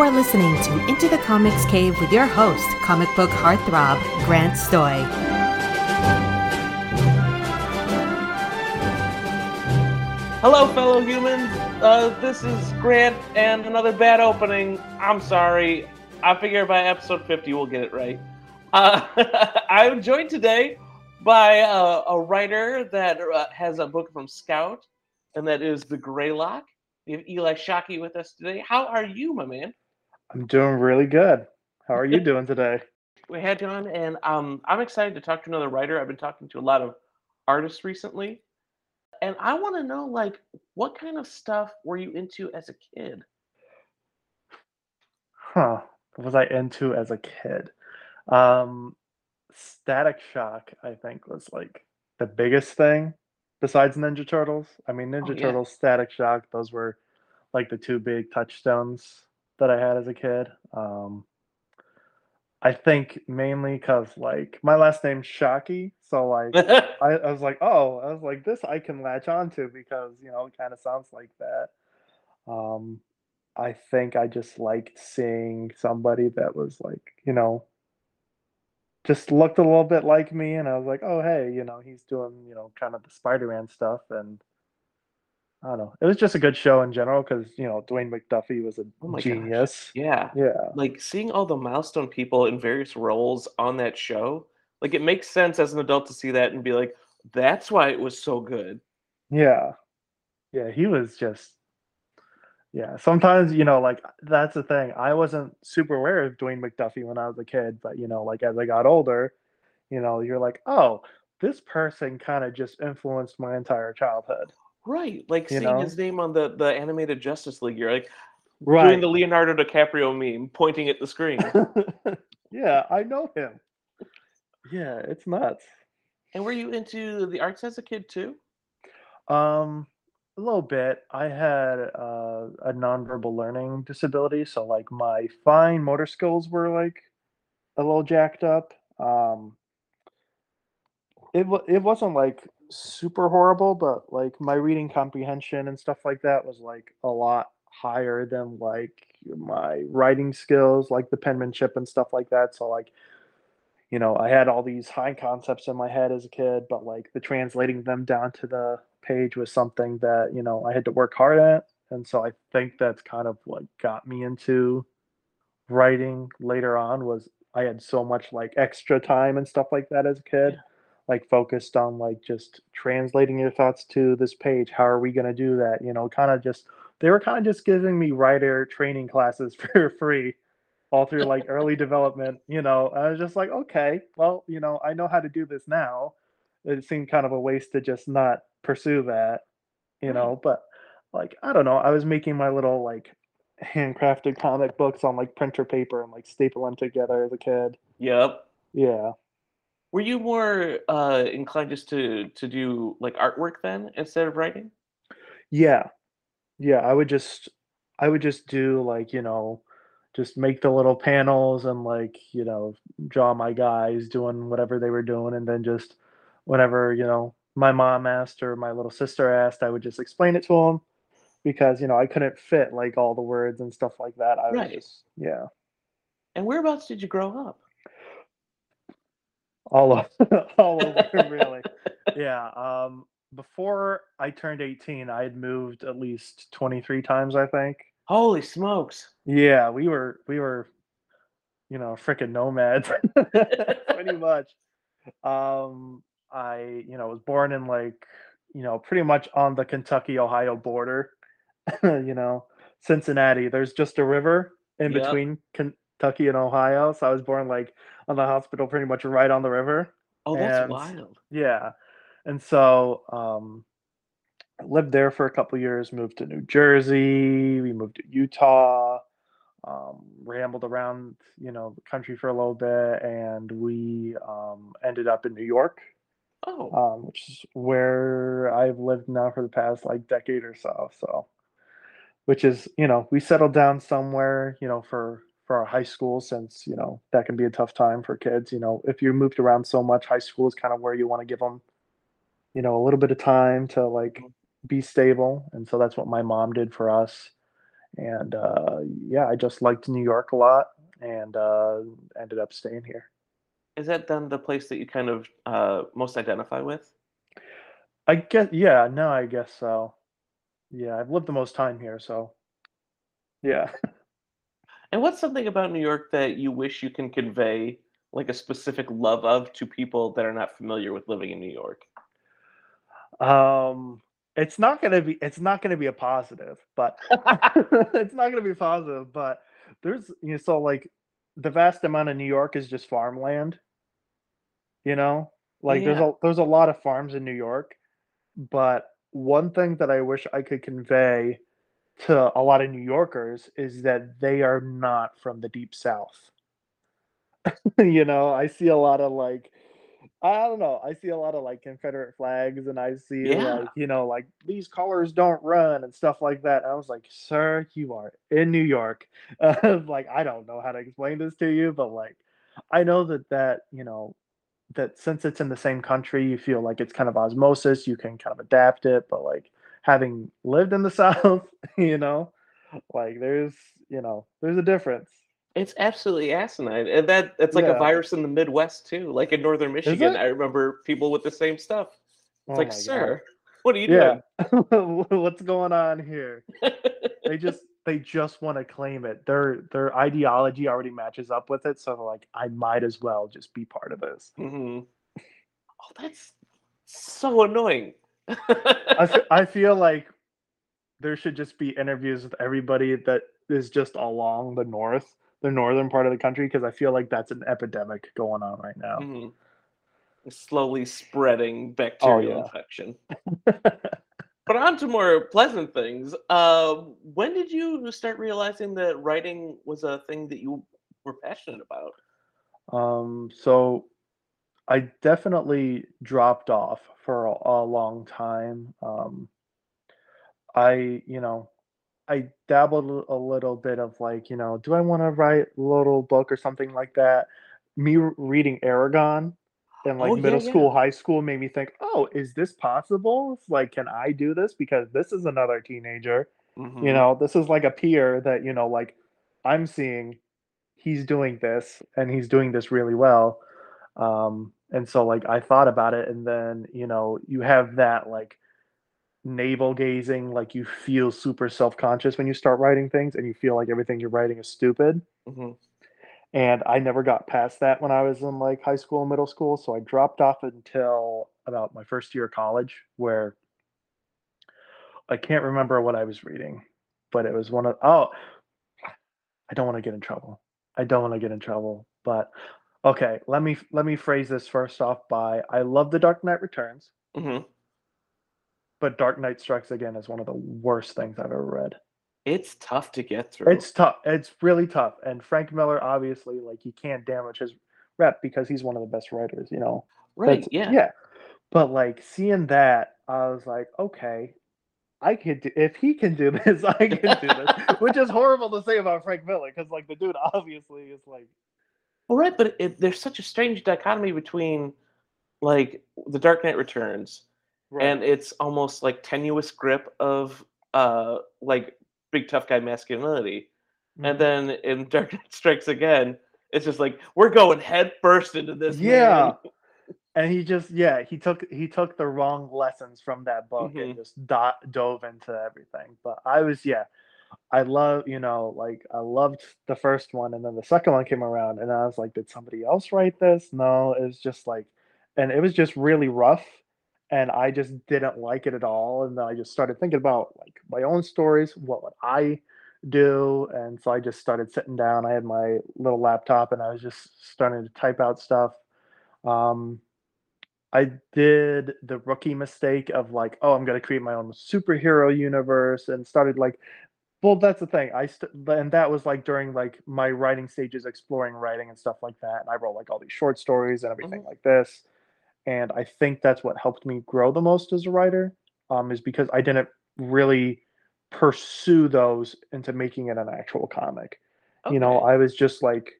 You are listening to Into the Comics Cave with your host, comic book heartthrob, Grant Stoy. Hello, fellow humans. Uh, this is Grant and another bad opening. I'm sorry. I figure by episode 50 we'll get it right. Uh, I'm joined today by uh, a writer that uh, has a book from Scout, and that is The Greylock. We have Eli Shockey with us today. How are you, my man? I'm doing really good. How are you doing today? We had you on, and um, I'm excited to talk to another writer. I've been talking to a lot of artists recently, and I want to know, like, what kind of stuff were you into as a kid? Huh. What was I into as a kid? Um, Static Shock, I think, was like the biggest thing besides Ninja Turtles. I mean, Ninja Oh, yeah. Turtles, Static Shock, those were like the two big touchstones that I had as a kid. Um, I think mainly because like my last name's Shockey, so like I, I was like, oh, I was like, this I can latch onto because you know it kind of sounds like that. Um, I think I just liked seeing somebody that was like, you know, just looked a little bit like me, and I was like, oh, hey, you know, he's doing, you know, kind of the Spider-Man stuff, and I don't know, it was just a good show in general because you know Dwayne McDuffie was a Oh my gosh. genius. yeah. Yeah, like seeing all the milestone people in various roles on that show like it makes sense as an adult to see that and be like that's why it was so good Yeah. Yeah, he was just yeah, sometimes, you know, like that's the thing. I wasn't super aware of Dwayne McDuffie when I was a kid, but you know, like as I got older, you know, you're like, "Oh, this person kind of just influenced my entire childhood." Right like You seeing know? his name on the the animated justice league you're like Right. doing the leonardo dicaprio meme pointing at the screen yeah, I know him. Yeah, it's nuts. and were you into the arts as a kid too Um, a little bit. I had uh, a nonverbal learning disability, so like my fine motor skills were like a little jacked up. Um, it wa- it wasn't like super horrible, but like my reading comprehension and stuff like that was like a lot higher than like my writing skills, like the penmanship and stuff like that. So like you know, I had all these high concepts in my head as a kid, but like the translating them down to the page was something that, you know, I had to work hard at. And so I think that's kind of what got me into writing later on was I had so much like extra time and stuff like that as a kid, Yeah. Like focused on like just translating your thoughts to this page. How are we going to do that? You know, kind of just they were kind of just giving me writer training classes for free all through like early development, you know, I was just like, okay, well, you know, I know how to do this now. It seemed kind of a waste to just not pursue that, you Right. know, mm-hmm. but like, I don't know, I was making my little like handcrafted comic books on like printer paper and like staple them together as a kid. yep Yeah. Were you more uh inclined just to to do like artwork then instead of writing Yeah. Yeah, I would just I would just do like, you know, just make the little panels and like, you know, draw my guys doing whatever they were doing and then just whenever, you know, my mom asked or my little sister asked, I would just explain it to them because, you know, I couldn't fit like all the words and stuff like that. I was Right. just yeah, and whereabouts did you grow up all of all over really. Yeah, um before I turned 18, I had moved at least 23 times, I think. holy smokes Yeah, we were we were, you know, freaking nomads, pretty much. Um, I, you know, was born in like, you know, pretty much on the Kentucky Ohio border. you know, Cincinnati. There's just a river in Yep. between Kentucky and Ohio, so I was born like on the hospital, pretty much right on the river. oh that's And- wild Yeah. And so um lived there for a couple years, moved to New Jersey, we moved to Utah, um, rambled around, you know, the country for a little bit, and we um, ended up in New York, oh um, which is where I've lived now for the past like decade or so. So, which is, you know, we settled down somewhere, you know, for for our high school since you know that can be a tough time for kids. You know, if you moved around so much, high school is kind of where you want to give them, you know, a little bit of time to like be stable, and so that's what my mom did for us. and uh, yeah, I just liked New York a lot, and uh, ended up staying here. Is that then the place that you kind of uh, most identify with? I guess yeah, no, I guess so. Yeah, I've lived the most time here, so yeah. And what's something about New York that you wish you can convey like a specific love of to people that are not familiar with living in New York? Um, it's not gonna be it's not gonna be a positive, but it's not gonna be positive, but there's you know, so like the vast amount of New York is just farmland. You know? Like there's a there's a lot of farms in New York, but one thing that I wish I could convey to a lot of New Yorkers is that they are not from the deep south. you know, I see a lot of like I don't know. I see a lot of like Confederate flags and I see Yeah. like, you know, like these colors don't run and stuff like that. I was like, sir, you are in New York. Uh, like, I don't know how to explain this to you, but like, I know that that, you know, that since it's in the same country, you feel like it's kind of osmosis, you can kind of adapt it. But like having lived in the South, you know, like there's, you know, there's a difference. It's absolutely asinine. And that it's like a virus in the Midwest too. Like in northern Michigan. I remember people with the same stuff. It's Oh like, my God. sir, what are you Yeah. What's going on here? they just they just want to claim it. Their their ideology already matches up with it, so they're like, I might as well just be part of this. Mm-hmm. Oh, that's so annoying. I feel like there should just be interviews with everybody that is just along the north, the northern part of the country, because I feel like that's an epidemic going on right now. Mhm. Slowly spreading bacterial Oh, yeah. infection. But on to more pleasant things. Uh, when did you start realizing that writing was a thing that you were passionate about? Um, so I definitely dropped off for a, a long time. Um, I, you know, I dabbled a little bit of like, you know, do I want to write a little book or something like that? Me r- reading Eragon in like Oh, yeah, middle yeah. school, high school made me think, oh, is this possible? It's like, can I do this? Because this is another teenager you Mhm. know this is like a peer that you know like i'm seeing he's doing this and he's doing this really well um and so like i thought about it and then you know you have that like navel gazing like you feel super self-conscious when you start writing things and you feel like everything you're writing is stupid Mhm. and i never got past that when i was in like high school and middle school so i dropped off until about my first year of college where i can't remember what i was reading but it was one of oh i don't want to get in trouble i don't want to get in trouble but okay let me let me phrase this first off by i love the dark knight returns Mhm. but dark knight strikes again is one of the worst things i've ever read It's tough to get through. It's tough. It's really tough. And Frank Miller, obviously, like he can't damage his rep because he's one of the best writers. You know. right. That's- Yeah. Yeah. But like seeing that, I was like, okay, I could do if he can do this, I can do this. Which is horrible to say about Frank Miller because like the dude obviously is like Well, right, but it, there's such a strange dichotomy between like the Dark Knight Returns and it's almost like tenuous grip of uh like big tough guy masculinity, Mhm. and then in Dark Knight Strikes Again, it's just like we're going head first into this. Yeah. man." and he just yeah he took he took the wrong lessons from that book Mhm. and just do- dove into everything but i was yeah i love you know like i loved the first one and then the second one came around and i was like did somebody else write this? No it was just like and it was just really rough and i just didn't like it at all and then i just started thinking about like my own stories what would i do and so i just started sitting down i had my little laptop and i was just starting to type out stuff um I did the rookie mistake of like, oh, I'm gonna create my own superhero universe, and started like, well, that's the thing. I st- and that was like during like my writing stages, exploring writing and stuff like that. And I wrote like all these short stories and everything Mhm. like this. And I think that's what helped me grow the most as a writer, um, is because I didn't really pursue those into making it an actual comic you know i was just like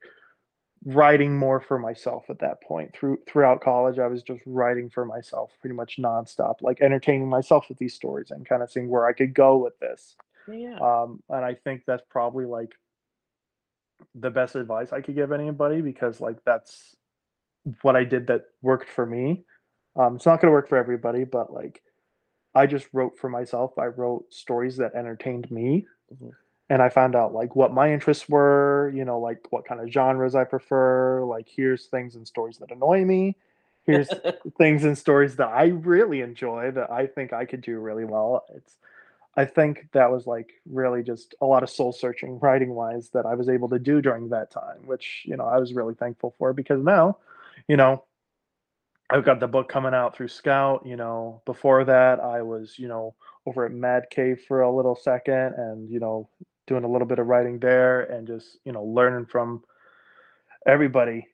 writing more for myself at that point through throughout college i was just writing for myself pretty much nonstop like entertaining myself with these stories and kind of seeing where i could go with this Yeah. Um, and I think that's probably like the best advice I could give anybody because like that's what I did that worked for me. Um, it's not going to work for everybody, but like I just wrote for myself. I wrote stories that entertained me. Mhm. And I found out like what my interests were, you know, like what kind of genres I prefer. Like, here's things and stories that annoy me. Here's things and stories that I really enjoy that I think I could do really well. It's I think that was like really just a lot of soul searching writing wise that I was able to do during that time, which, you know, I was really thankful for because now, you know, I've got the book coming out through Scout, you know, before that I was, you know, over at Mad Cave for a little second and, you know, doing a little bit of writing there and just, you know, learning from everybody,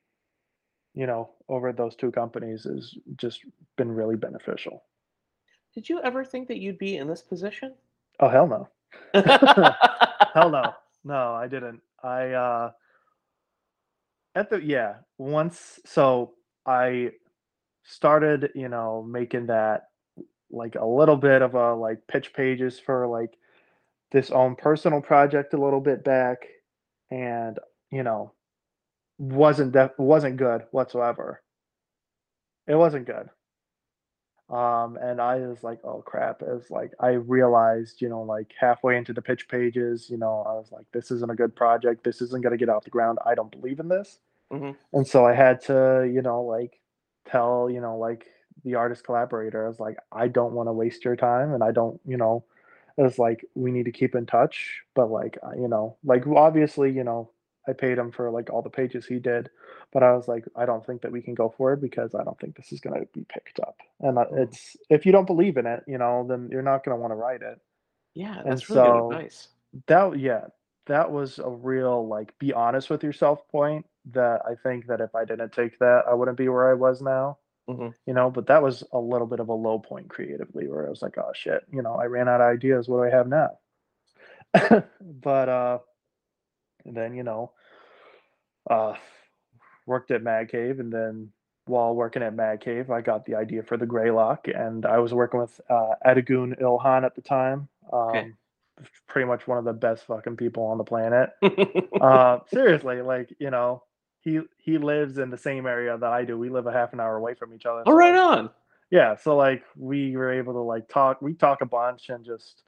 you know, over those two companies has just been really beneficial. Did you ever think that you'd be in this position? Oh hell no. Hell no. No, I didn't. I uh at the yeah, once so I started, you know, making that like a little bit of a like pitch pages for like this own personal project a little bit back and you know wasn't def- wasn't good whatsoever. It wasn't good. Um, and I was like, oh crap. As like I realized, you know, like halfway into the pitch pages, you know, I was like, this isn't a good project. This isn't gonna get off the ground. I don't believe in this. Mhm. And so I had to, you know, like tell, you know, like the artist collaborator, I was like, I don't want to waste your time and I don't, you know, it was like we need to keep in touch. But like, you know, like obviously, you know, I paid him for like all the pages he did, but I was like, I don't think that we can go forward because I don't think this is going to be picked up. And Mm. it's if you don't believe in it, you know, then you're not going to want to write it. Yeah, And that's really good so- advice. That yeah, that was a real like be honest with yourself point that I think that if I didn't take that, I wouldn't be where I was now. Mhm. You know, but that was a little bit of a low point creatively where I was like, oh shit, you know, I ran out of ideas. What do I have now? but uh and then, you know, uh worked at Mad Cave and then while working at Mad Cave, I got the idea for the Greylock and I was working with uh Ilhan at the time. Um Okay. pretty much one of the best fucking people on the planet. Uh seriously, like, you know, he he lives in the same area that I do. We live a half an hour away from each other. oh, right on. yeah so like we were able to like talk we talk a bunch and just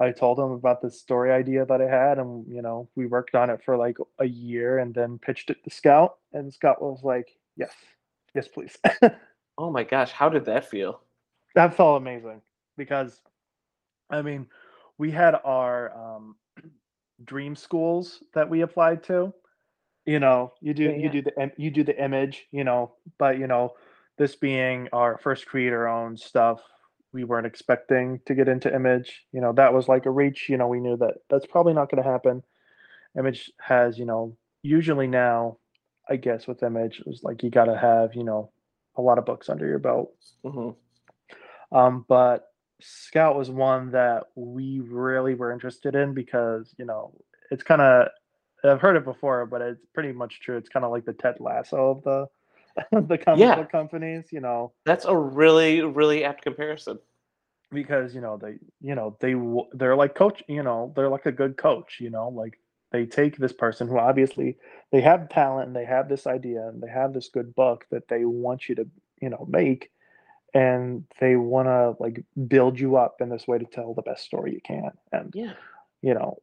i told him about this story idea that i had and you know we worked on it for like a year and then pitched it to scout and scout was like yes yes please. Oh my gosh, how did that feel? that felt amazing because i mean we had our um dream schools that we applied to. You know you do Yeah, you do the you do the image you know but you know this being our first creator owned stuff we weren't expecting to get into image you know that was like a reach you know we knew that that's probably not going to happen. Image has you know usually now i guess with image it was like you got to have you know a lot of books under your belt. Hmm um, but Scout was one that we really were interested in because you know it's kind of I've heard it before, but it's pretty much true. It's kind of like the Ted Lasso of the the comic Yeah. book companies, you know, That's a really, really apt comparison. because you know they you know they they're like coach, you know, they're like a good coach, you know, like they take this person who obviously they have talent and they have this idea and they have this good book that they want you to you know make and they want to like build you up in this way to tell the best story you can and Yeah. you know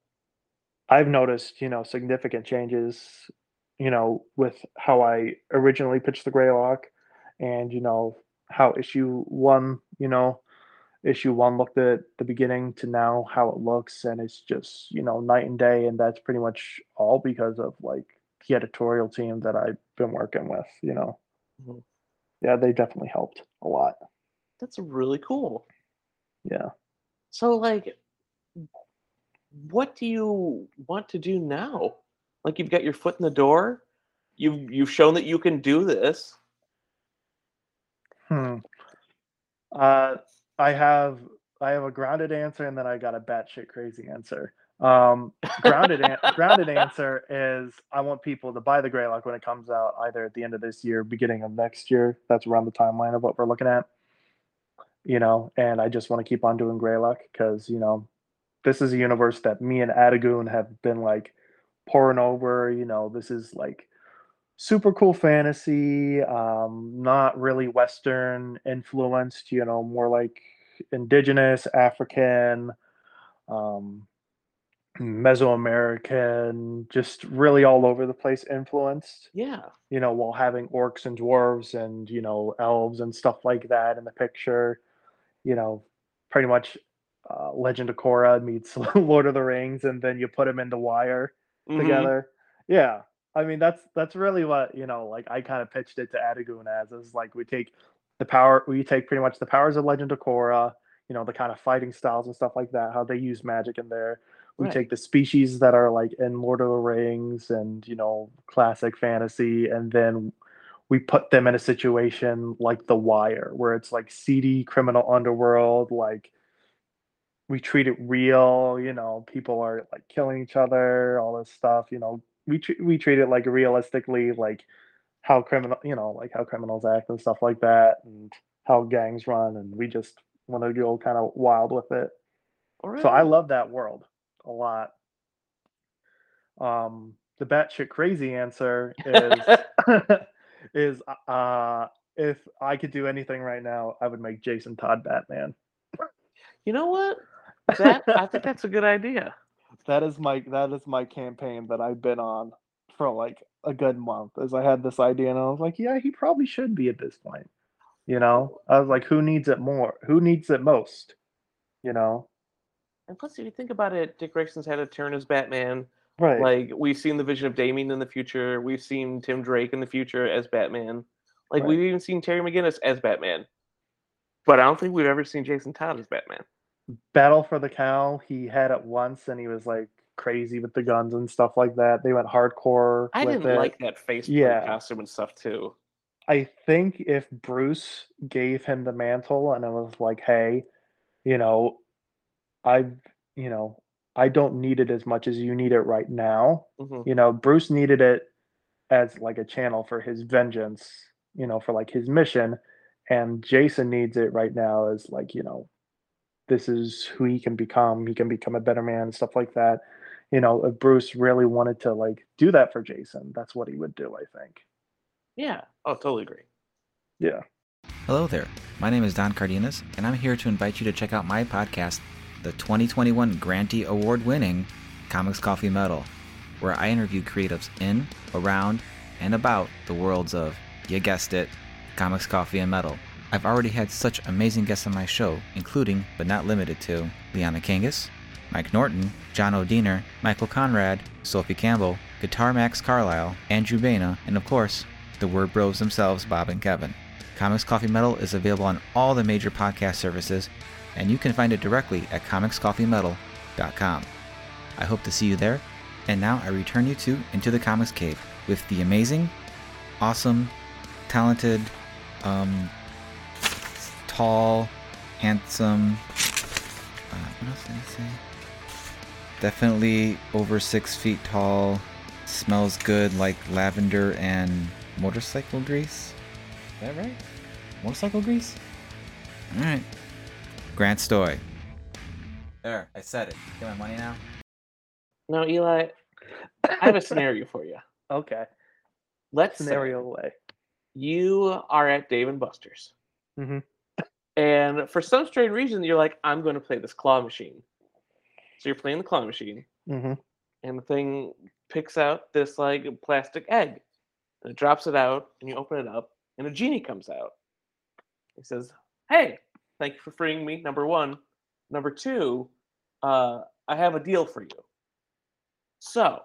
i've noticed you know significant changes you know with how i originally pitched the greylock and you know how issue one you know issue one looked at the beginning to now how it looks and it's just you know night and day and that's pretty much all because of like the editorial team that i've been working with you know Mhm. yeah they definitely helped a lot That's really cool. yeah So, like, what do you want to do now? Like, you've got your foot in the door. You've you've shown that you can do this. Hmm. Uh, I have I have a grounded answer and then I got a batshit crazy answer. Um, grounded an- grounded answer is I want people to buy the Greylock when it comes out, either at the end of this year, beginning of next year. That's around the timeline of what we're looking at. You know, and I just want to keep on doing Greylock because you know this is a universe that me and Adagoon have been like pouring over. You know, this is like super cool fantasy, um, not really Western influenced. You know, more like indigenous, African, um, Mesoamerican, just really all over the place influenced Yeah. you know, while having orcs and dwarves and, you know, elves and stuff like that in the picture. You know, pretty much uh, Legend of Korra meets Lord of the Rings, and then you put them the Wire Mhm. together. Yeah. I mean, that's that's really what, you know, like I kind of pitched it to Adagoon as is like we take the power, we take pretty much the powers of Legend of Korra, you know, the kind of fighting styles and stuff like that, how they use magic in there. We Right. take the species that are like in Lord of the Rings and you know classic fantasy, and then we put them in a situation like The Wire, where it's like seedy criminal underworld. Like we treat it real. You know, people are like killing each other, all this stuff. You know, we tr- we treat it like realistically, like how criminal, you know, like how criminals act and stuff like that, and how gangs run, and we just want to go kind of wild with it. So I love that world a lot. Um, the batshit crazy answer is is uh if I could do anything right now, I would make Jason Todd Batman. You know what? That I think that's a good idea. that is my that is my campaign that I've been on for like a good month. As I had this idea and I was like, yeah, he probably should be at this point. You know, I was like, who needs it more? Who needs it most? You know, And plus, if you think about it, Dick Grayson's had a turn as Batman. right? Like we've seen the vision of Damian in the future. We've seen Tim Drake in the future as Batman. Like Right. we've even seen Terry McGinnis as Batman. But I don't think we've ever seen Jason Todd as Batman. Battle for the Cowl, he had it once and he was like crazy with the guns and stuff like that. They went hardcore. I didn't it. like that face Yeah. costume and stuff too. I think if Bruce gave him the mantle and it was like, hey, you know, I've, you know, I don't need it as much as you need it right now. Mhm. You know, Bruce needed it as like a channel for his vengeance, you know, for like his mission. And Jason needs it right now as like, you know, this is who he can become. He can become a better man stuff like that. You know, if Bruce really wanted to like do that for Jason, that's what he would do, I think. Yeah. Oh, totally agree. Yeah. Hello there. My name is Don Cardenas, and I'm here to invite you to check out my podcast, the 2021 Grantee Award winning Comics Coffee Metal, where I interview creatives in, around, and about the worlds of, you guessed it, comics, coffee, and metal. I've already had such amazing guests on my show, including, but not limited to, Liana Kangas, Mike Norton, John O'Diener, Michael Conrad, Sophie Campbell, Guitar Max Carlisle, Andrew Baina, and of course, the Word Bros themselves, Bob and Kevin. Comics Coffee Metal is available on all the major podcast services, and you can find it directly at comicscoffeemetal.com. I hope to see you there, and now I return you to Into the Comics Cave with the amazing, awesome, talented, um, tall, handsome. Uh, what else did I say? Definitely over six feet tall. Smells good like lavender and motorcycle grease. Is that right? Motorcycle grease? Alright. Grant Stoy. There, I said it. Get my money now? No, Eli, I have a scenario for you. Okay. Let's say Scenario away. you are at Dave and Buster's, Mhm. And for some strange reason, you're like, I'm going to play this claw machine. So you're playing the claw machine, hmm and the thing picks out this like plastic egg, and it drops it out, and you open it up, and a genie comes out. He says, "Hey, thank you for freeing me. Number one, number two, uh, I have a deal for you. So,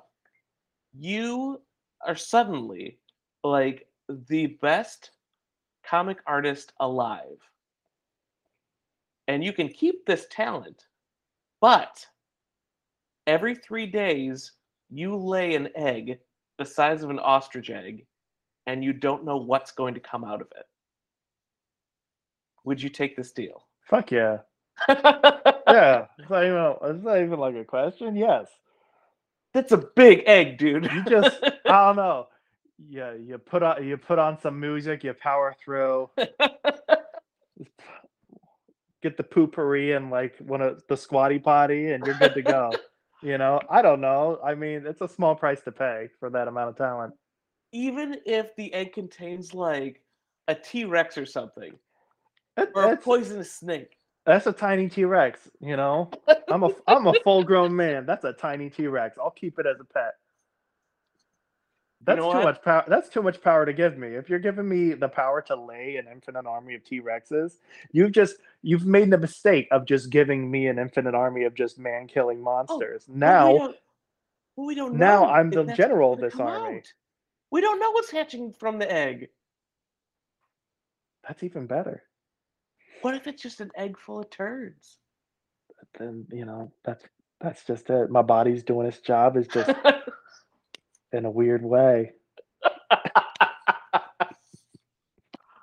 you are suddenly like the best comic artist alive, and you can keep this talent, but every three days you lay an egg the size of an ostrich egg and you don't know what's going to come out of it would you take this deal Fuck yeah. Yeah. It's not, even, it's not even like a question. Yes. that's a big egg dude You just I don't know. Yeah, you put on you put on some music, you power through. Get the Poo-Pourri and like one of the squatty potty, and you're good to go. you know, I don't know. I mean, it's a small price to pay for that amount of talent. Even if the egg contains like a T Rex or something, That- or a poisonous snake. that's a tiny T Rex. You know, I'm a I'm a full grown man. That's a tiny T Rex. I'll keep it as a pet. You That's know too what? much power. That's too much power to give me. If you're giving me the power to lay an infinite army of T Rexes, you've just you've made the mistake of just giving me an infinite army of just man killing oh, monsters. But we now, don't- but we don't now I'm the general of this army. out. We don't know what's hatching from the egg. that's even better. What if it's just an egg full of turds? Then you know that's that's just it. My body's doing its job. Is just in a weird way.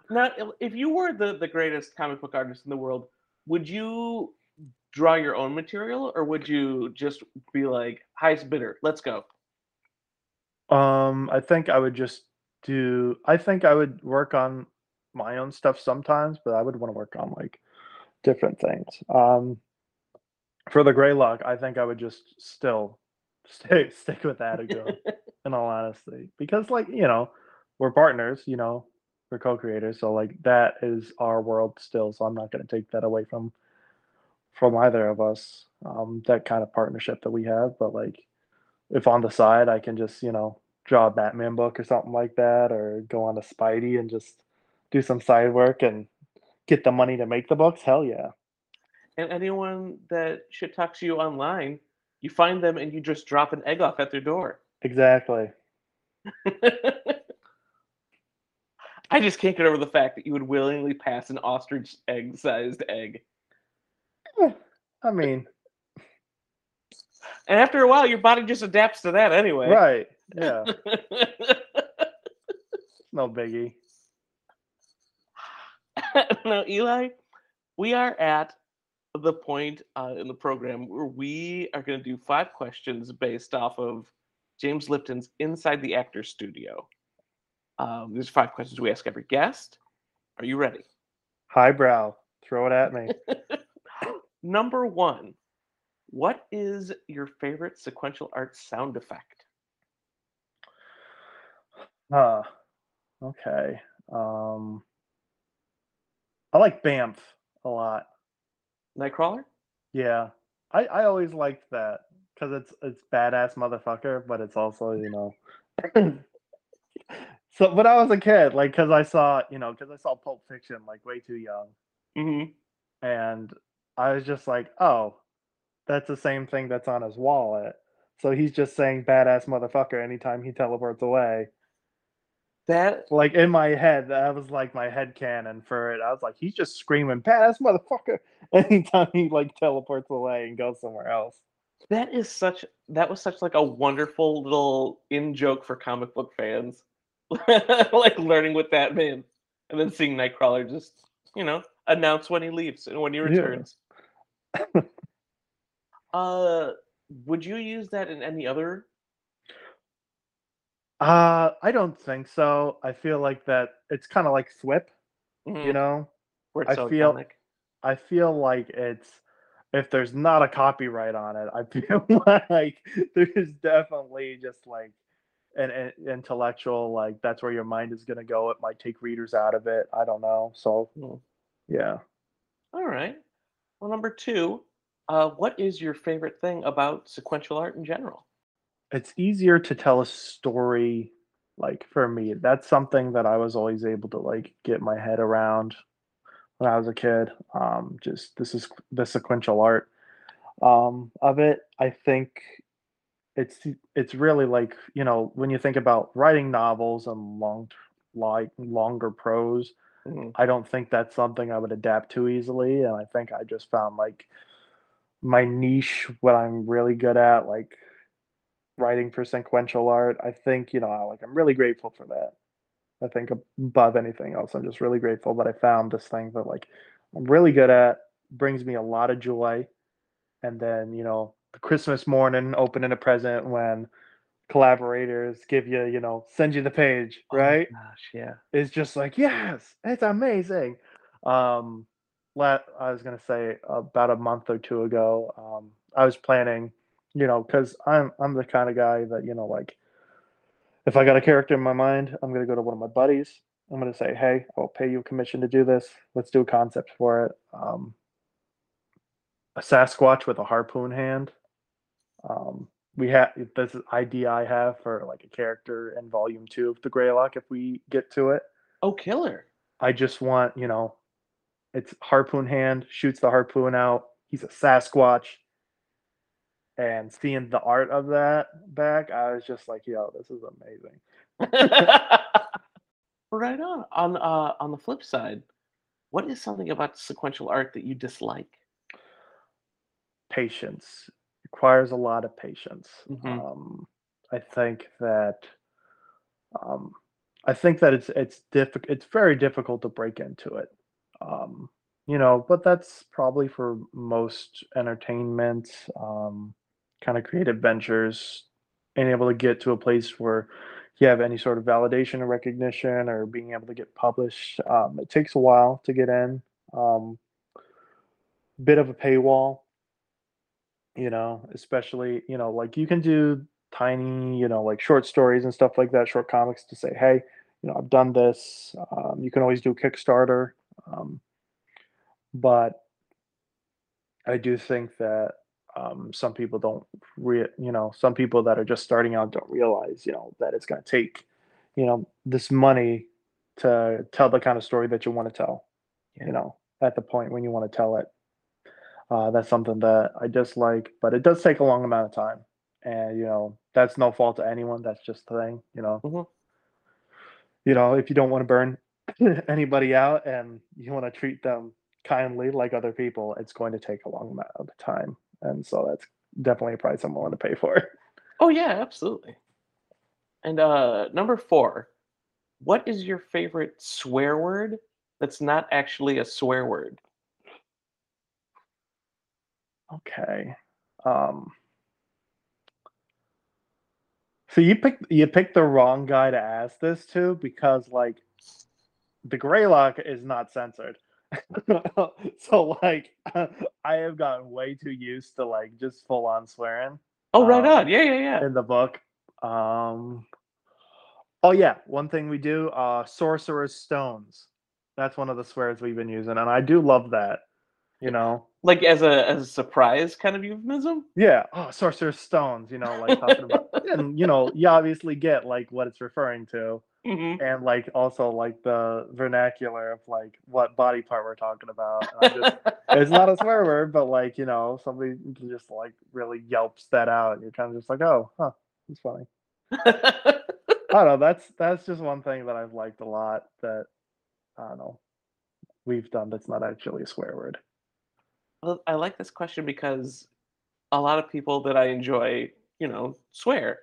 now, if you were the, the greatest comic book artist in the world, would you draw your own material or would you just be like, highest bidder, let's go? Um, I think I would just do. I think I would work on my own stuff sometimes, but I would want to work on like different things. Um, for the Greylock, I think I would just still stay stick with Atago. in all honesty, because like you know, we're partners. You know, we're co-creators, so like that is our world still. So I'm not going to take that away from from either of us. Um, that kind of partnership that we have, but like if on the side I can just, you know, draw a Batman book or something like that, or go on to Spidey and just do some side work and get the money to make the books, hell yeah. and anyone that shit talks you online, you find them and you just drop an egg off at their door. Exactly. I just can't get over the fact that you would willingly pass an ostrich egg sized egg. I mean, And after a while, your body just adapts to that anyway. right. Yeah. No biggie. now, Eli, we are at the point uh, in the program where we are going to do five questions based off of James Lipton's Inside the Actor Studio. Um, there's five questions we ask every guest. Are you ready? Highbrow. Throw it at me. Number one, what is your favorite sequential art sound effect? Huh. Okay. Um I like Bamf a lot. Nightcrawler? Yeah. I, I always liked that because it's it's badass motherfucker, but it's also, you know. so when I was a kid, like because I saw, you know, because I saw Pulp Fiction like way too young. Mm-hmm. And I was just like, oh, that's the same thing that's on his wallet. So he's just saying badass motherfucker anytime he teleports away. That Like in my head, that was like my head canon for it. I was like, he's just screaming badass motherfucker anytime he like teleports away and goes somewhere else. that is such that was such like a wonderful little in joke for comic book fans. like learning what that meant. And then seeing Nightcrawler just, you know, announce when he leaves and when he returns. uh would you use that in any other Uh, I don't think so. I feel like that it's kind of like Thwip, Mhm, you know? where it's I so feel- iconic? I feel like it's if there's not a copyright on it, I feel like there's definitely just like an, an intellectual like that's where your mind is gonna go. It might take readers out of it. I don't know. So Hmm. yeah. All right. Well, number two, uh, what is your favorite thing about sequential art in general? It's easier to tell a story like for me. That's something that I was always able to like get my head around when I was a kid. Um just this is the sequential art um of it. I think it's it's really like you know when you think about writing novels and long like longer prose Mhm. i don't think that's something i would adapt to easily and i think i just found like my niche what i'm really good at like writing for sequential art i think you know like i'm really grateful for that. I think above anything else i'm just really grateful that i found this thing that like i'm really good at brings me a lot of joy. And then you know the christmas morning opening a present when collaborators give you you know send you the page Oh, right? gosh, yeah. it's just like yes it's amazing. Um let, I was gonna say about a month or two ago, um, I was planning, you know, because I'm I'm the kind of guy that you know, like, if I got a character in my mind, I'm gonna go to one of my buddies. I'm gonna say, hey, I'll pay you a commission to do this. Let's do a concept for it. Um, a Sasquatch with a harpoon hand. Um, we have this is idea I have for like a character in volume two of the Greylock if we get to it. Oh, killer. I just want, you know, it's harpoon hand, shoots the harpoon out. He's a Sasquatch. And seeing the art of that back, I was just like, yo, this is amazing. right on. On uh, on the flip side, what is something about sequential art that you dislike? Patience requires a lot of patience. Mhm. Um, I think that um, I think that it's it's difficult. It's very difficult to break into it. Um, you know, but that's probably for most entertainment, um, kind of creative ventures, being able to get to a place where you have any sort of validation or recognition or being able to get published. Um, it takes a while to get in. Um, bit of a paywall, you know, especially, you know, like you can do tiny, you know, like short stories and stuff like that, short comics to say, hey, you know, I've done this. Um, you can always do Kickstarter. Um, but I do think that um, some people don't, re- you know, some people that are just starting out don't realize, you know, that it's going to take, you know, this money to tell the kind of story that you want to tell, Yeah. you know, at the point when you want to tell it. Uh, that's something that I dislike, but it does take a long amount of time. And, you know, that's no fault to anyone. That's just the thing, you know. Mhm. You know, if you don't want to burn anybody out and you want to treat them kindly like other people, it's going to take a long amount of time. And so that's definitely a price I'm willing to pay for. Oh yeah, absolutely. And uh, number four, what is your favorite swear word that's not actually a swear word? Okay. Um So you picked you picked the wrong guy to ask this to because like the Greylock is not censored. so like I have gotten way too used to like just full on swearing Oh, right Um, on. Yeah, yeah, yeah. in the book. Um Oh yeah, one thing we do uh sorcerer's stones. That's one of the swears we've been using and I do love that. You know. Like as a as a surprise kind of euphemism. Yeah. Oh, sorcerer's stones, you know, like talking about and you know, you obviously get like what it's referring to hmm and like also like the vernacular of like what body part we're talking about. Just, it's not a swear word, but like, you know, somebody just like really yelps that out and you're kind of just like, oh, huh, it's funny. I don't know. That's that's just one thing that I've liked a lot that I don't know we've done that's not actually a swear word. Well, I like this question because a lot of people that I enjoy, you know, swear.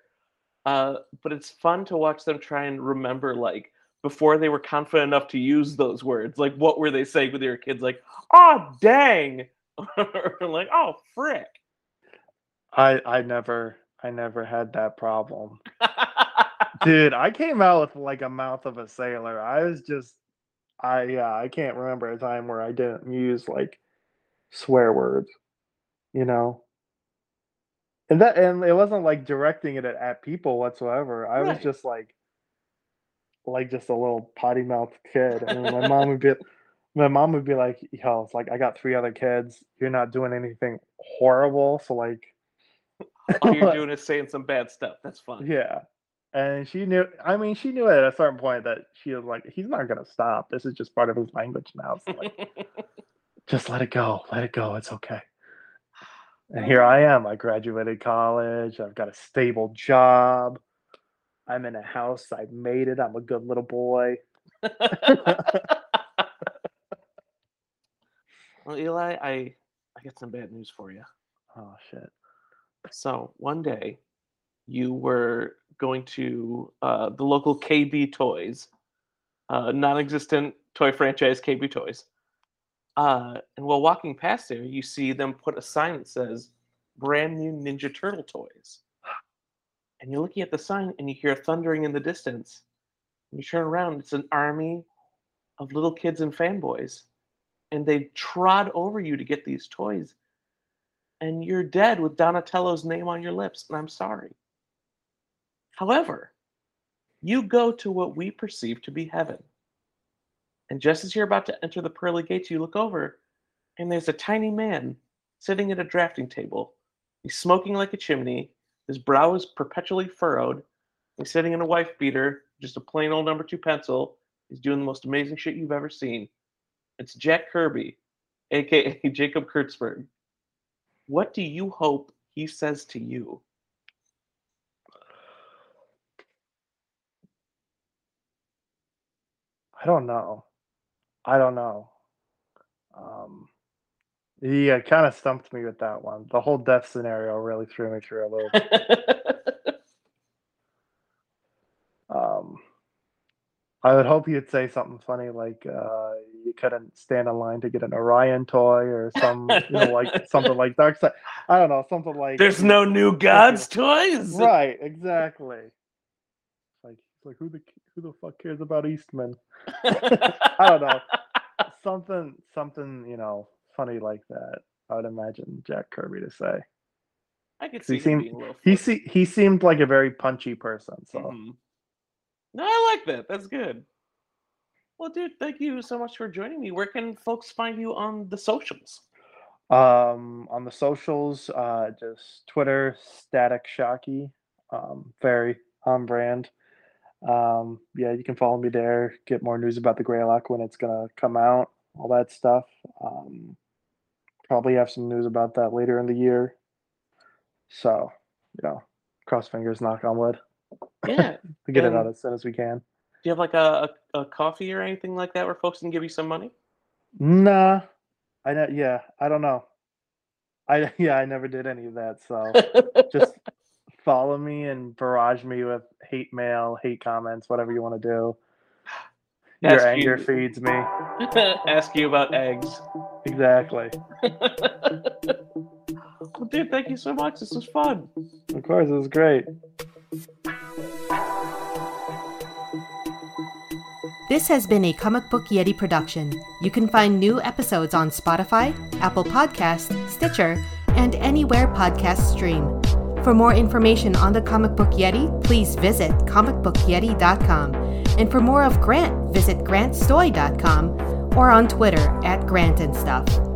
Uh, but it's fun to watch them try and remember, like, before they were confident enough to use those words. Like, what were they saying with their kids? Like, oh, dang. or like, oh, frick. I I never I never had that problem. Dude, I came out with like a mouth of a sailor. I was just I yeah, I can't remember a time where I didn't use like swear words, you know. And that and it wasn't like directing it at, at people whatsoever. I was just like like just a little potty mouth kid. And my mom would be my mom would be like, yo, it's like I got three other kids. You're not doing anything horrible. So like All you're doing is saying some bad stuff. That's fine." yeah. And she knew, I mean, she knew at a certain point that she was like, he's not going to stop. This is just part of his language now. So, like, just let it go. Let it go. It's okay. And here I am. I graduated college. I've got a stable job. I'm in a house. I've made it. I'm a good little boy. well, Eli, I I got some bad news for you. Oh, shit. So one day, you were going to uh, the local KB Toys, uh, non-existent toy franchise KB Toys, uh, and while walking past there, you see them put a sign that says "Brand new Ninja Turtle toys." And you're looking at the sign, and you hear thundering in the distance. And you turn around; it's an army of little kids and fanboys, and they trod over you to get these toys, and you're dead with Donatello's name on your lips, and I'm sorry. However, you go to what we perceive to be heaven. And just as you're about to enter the pearly gates, you look over, and there's a tiny man sitting at a drafting table. He's smoking like a chimney. His brow is perpetually furrowed. He's sitting in a wife beater, just a plain old number two pencil. He's doing the most amazing shit you've ever seen. It's Jack Kirby, aka Jacob Kurtzberg. What do you hope he says to you? I don't know. I don't know. Um, yeah, kind of stumped me with that one. The whole death scenario really threw me through a little. um, I would hope you'd say something funny like uh, you couldn't stand in line to get an Orion toy or some, you know, like something like Darkseid. I don't know, something like. There's no new gods toys. Right, exactly. Like, like who the who the fuck cares about Eastman? I don't know. Something, something, you know, funny like that. I would imagine Jack Kirby to say. I could see he seemed- being a little. He see, he seemed like a very punchy person. So Mhm. No, I like that. That's good. Well, dude, thank you so much for joining me. Where can folks find you on the socials? um, on the socials, uh, just Twitter, Static Shocky, um, very on brand. Um, yeah, you can follow me there. Get more news about the Greylock when it's gonna come out, all that stuff. Um, probably have some news about that later in the year. So, you know, cross fingers, knock on wood, Yeah. to get it out as soon as we can. Do you have like a, a, a Ko-fi or anything like that where folks can give you some money? Nah, I know. Yeah, I don't know. I yeah, I never did any of that. So just follow me and barrage me with hate mail, hate comments, whatever you want to do. Your Ask anger you- feeds me. Ask you about eggs. Exactly. well, dude, thank you so much. This was fun. Of course, it was great. This has been a Comic Book Yeti production. You can find new episodes on Spotify, Apple Podcast, Stitcher, and anywhere podcasts stream. For more information on the Comic Book Yeti, please visit comicbookyeti.com. And for more of Grant, visit grantstoy.com or on Twitter at Grant and Stuff.